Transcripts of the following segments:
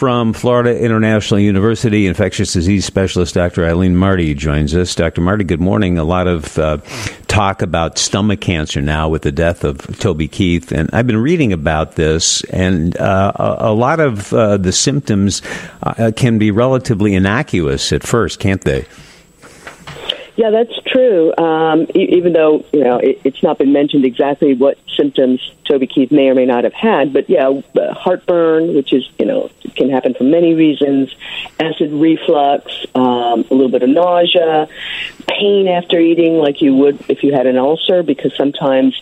From Florida International University, infectious disease specialist Dr. Aileen Marty joins us. Dr. Marty, good morning. A lot of uh, talk about stomach cancer now with the death of Toby Keith, and I've been reading about this, and uh, a, a, lot of uh, the symptoms uh, can be relatively innocuous at first, can't they? Yeah, that's true. Um, even though you know it, it's not been mentioned exactly what symptoms Toby Keith may or may not have had, but yeah, heartburn, which is you know can happen for many reasons, acid reflux, um, a little bit of nausea, pain after eating, like you would if you had an ulcer, because sometimes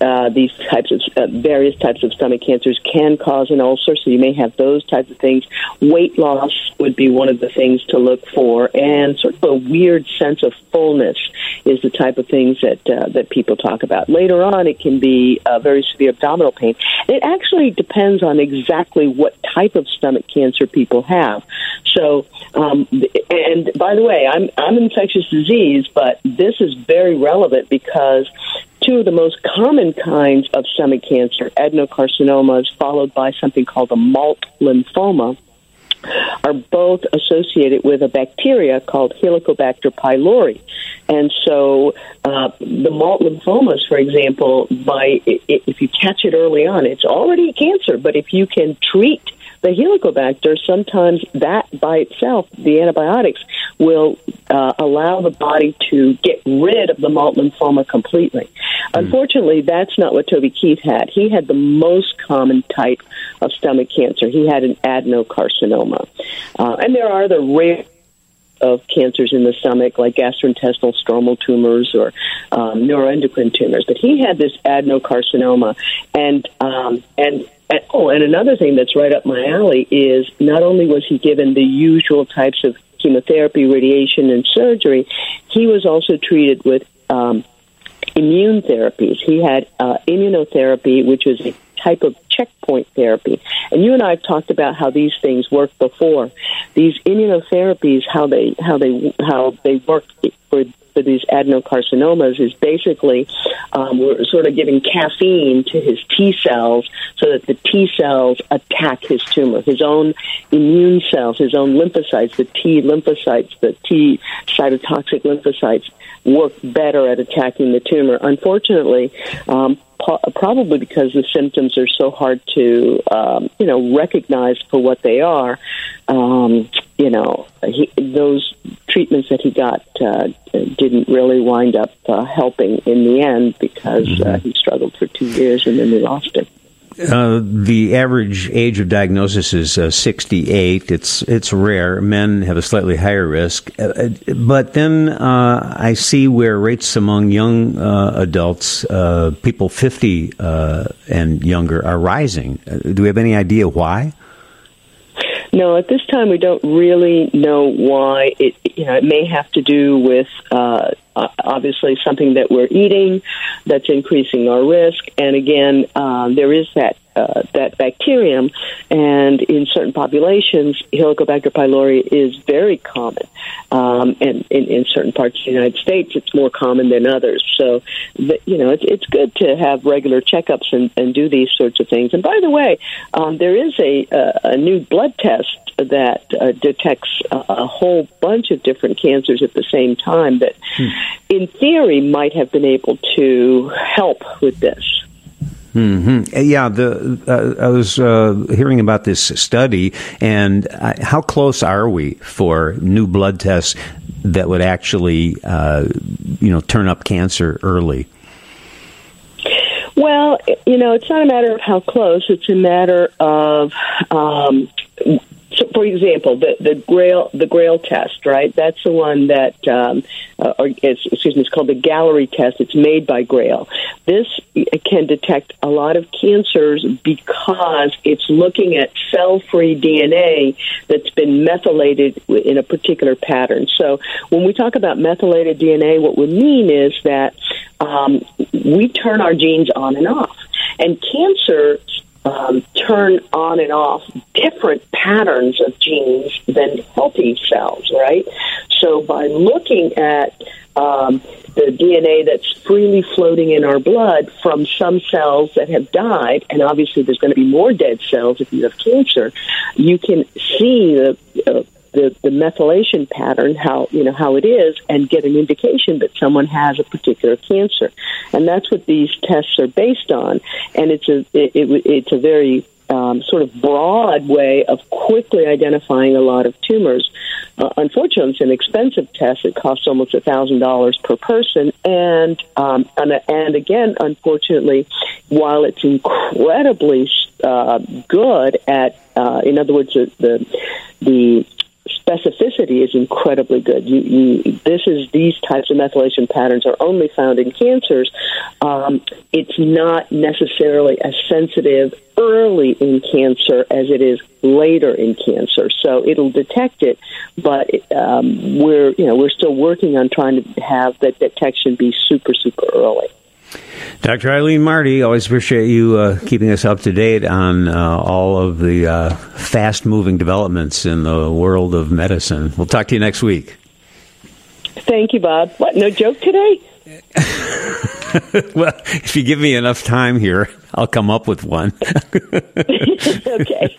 uh, these types of uh, various types of stomach cancers can cause an ulcer, so you may have those types of things. Weight loss would be one of the things to look for, and sort of a weird sense of fullness is the type of things that uh, that people talk about. Later on, it can be uh, very severe abdominal pain. It actually depends on exactly what type of stomach cancer people have. So, um, and by the way, I'm I'm infectious disease, but this is very relevant because two of the most common kinds of stomach cancer, adenocarcinomas, followed by something called a MALT lymphoma, are both associated with a bacteria called Helicobacter pylori. And so uh, the MALT lymphomas, for example, by if you catch it early on, it's already a cancer, but if you can treat the helicobacter, sometimes that by itself, the antibiotics, will uh, allow the body to get rid of the MALT lymphoma completely. Mm. Unfortunately, that's not what Toby Keith had. He had the most common type of stomach cancer. He had an adenocarcinoma. Uh, and there are the rare of cancers in the stomach, like gastrointestinal stromal tumors or um, neuroendocrine tumors. But he had this adenocarcinoma, and um, and and, oh, and another thing that's right up my alley is not only was he given the usual types of chemotherapy, radiation, and surgery, he was also treated with um, immune therapies. He had uh, immunotherapy, which was a type of checkpoint therapy. And you and I have talked about how these things work before. These immunotherapies, how they how they how they work for these adenocarcinomas is basically um, we're sort of giving caffeine to his T cells so that the T cells attack his tumor. His own immune cells, his own lymphocytes, the T lymphocytes, the T cytotoxic lymphocytes work better at attacking the tumor. Unfortunately, um, probably because the symptoms are so hard to, um, you know, recognize for what they are. Um, you know, he, those treatments that he got uh, didn't really wind up uh, helping in the end because uh, mm-hmm. he struggled for two years and then we lost him. Uh, the average age of diagnosis is uh, 68. It's it's rare. Men have a slightly higher risk, uh, uh but then uh, I see where rates among young adults, people 50 and younger, are rising. do we have any idea why? No, at this time we don't really know why. It you know it may have to do with uh, obviously something that we're eating that's increasing our risk, and again uh, there is that uh, that bacterium, and in certain populations, Helicobacter pylori is very common, um, and in, in, certain parts of the United States, it's more common than others. So, you know, it's, it's good to have regular checkups and, and do these sorts of things. And by the way, um, there is a, a, a new blood test that uh, detects a, a, whole bunch of different cancers at the same time that, hmm. in theory, might have been able to help with this. Mm-hmm. Yeah, the uh, I was uh, hearing about this study, and uh, how close are we for new blood tests that would actually, uh, you know, turn up cancer early? Well, you know, it's not a matter of how close; it's a matter of um, for example, the the Grail the Grail test, right? That's the one that, um, uh, or excuse me, it's called the Galleri test. It's made by Grail. This can detect a lot of cancers because it's looking at cell-free DNA that's been methylated in a particular pattern. So when we talk about methylated DNA, what we mean is that um, we turn our genes on and off. And cancer um, turn on and off different patterns of genes than healthy cells, right? So by looking at um, the DNA that's freely floating in our blood from some cells that have died, and obviously there's going to be more dead cells if you have cancer, you can see the uh, the, the methylation pattern, how you know how it is, and get an indication that someone has a particular cancer, and that's what these tests are based on. And it's a it, it, it's a very um, sort of broad way of quickly identifying a lot of tumors. Uh, unfortunately, it's an expensive test. It costs almost a thousand dollars per person, and um, and, and again, unfortunately, while it's incredibly uh, good at, uh, in other words, the the, the specificity is incredibly good. You, you, this is these types of methylation patterns are only found in cancers. Um, it's not necessarily as sensitive early in cancer as it is later in cancer. So it'll detect it, but um, we're you know we're still working on trying to have that detection be super super early. Dr. Aileen Marty, always appreciate you uh, keeping us up to date on uh, all of the uh, fast moving developments in the world of medicine. We'll talk to you next week. Thank you, Bob. What, no joke today? well, if you give me enough time here, I'll come up with one. okay.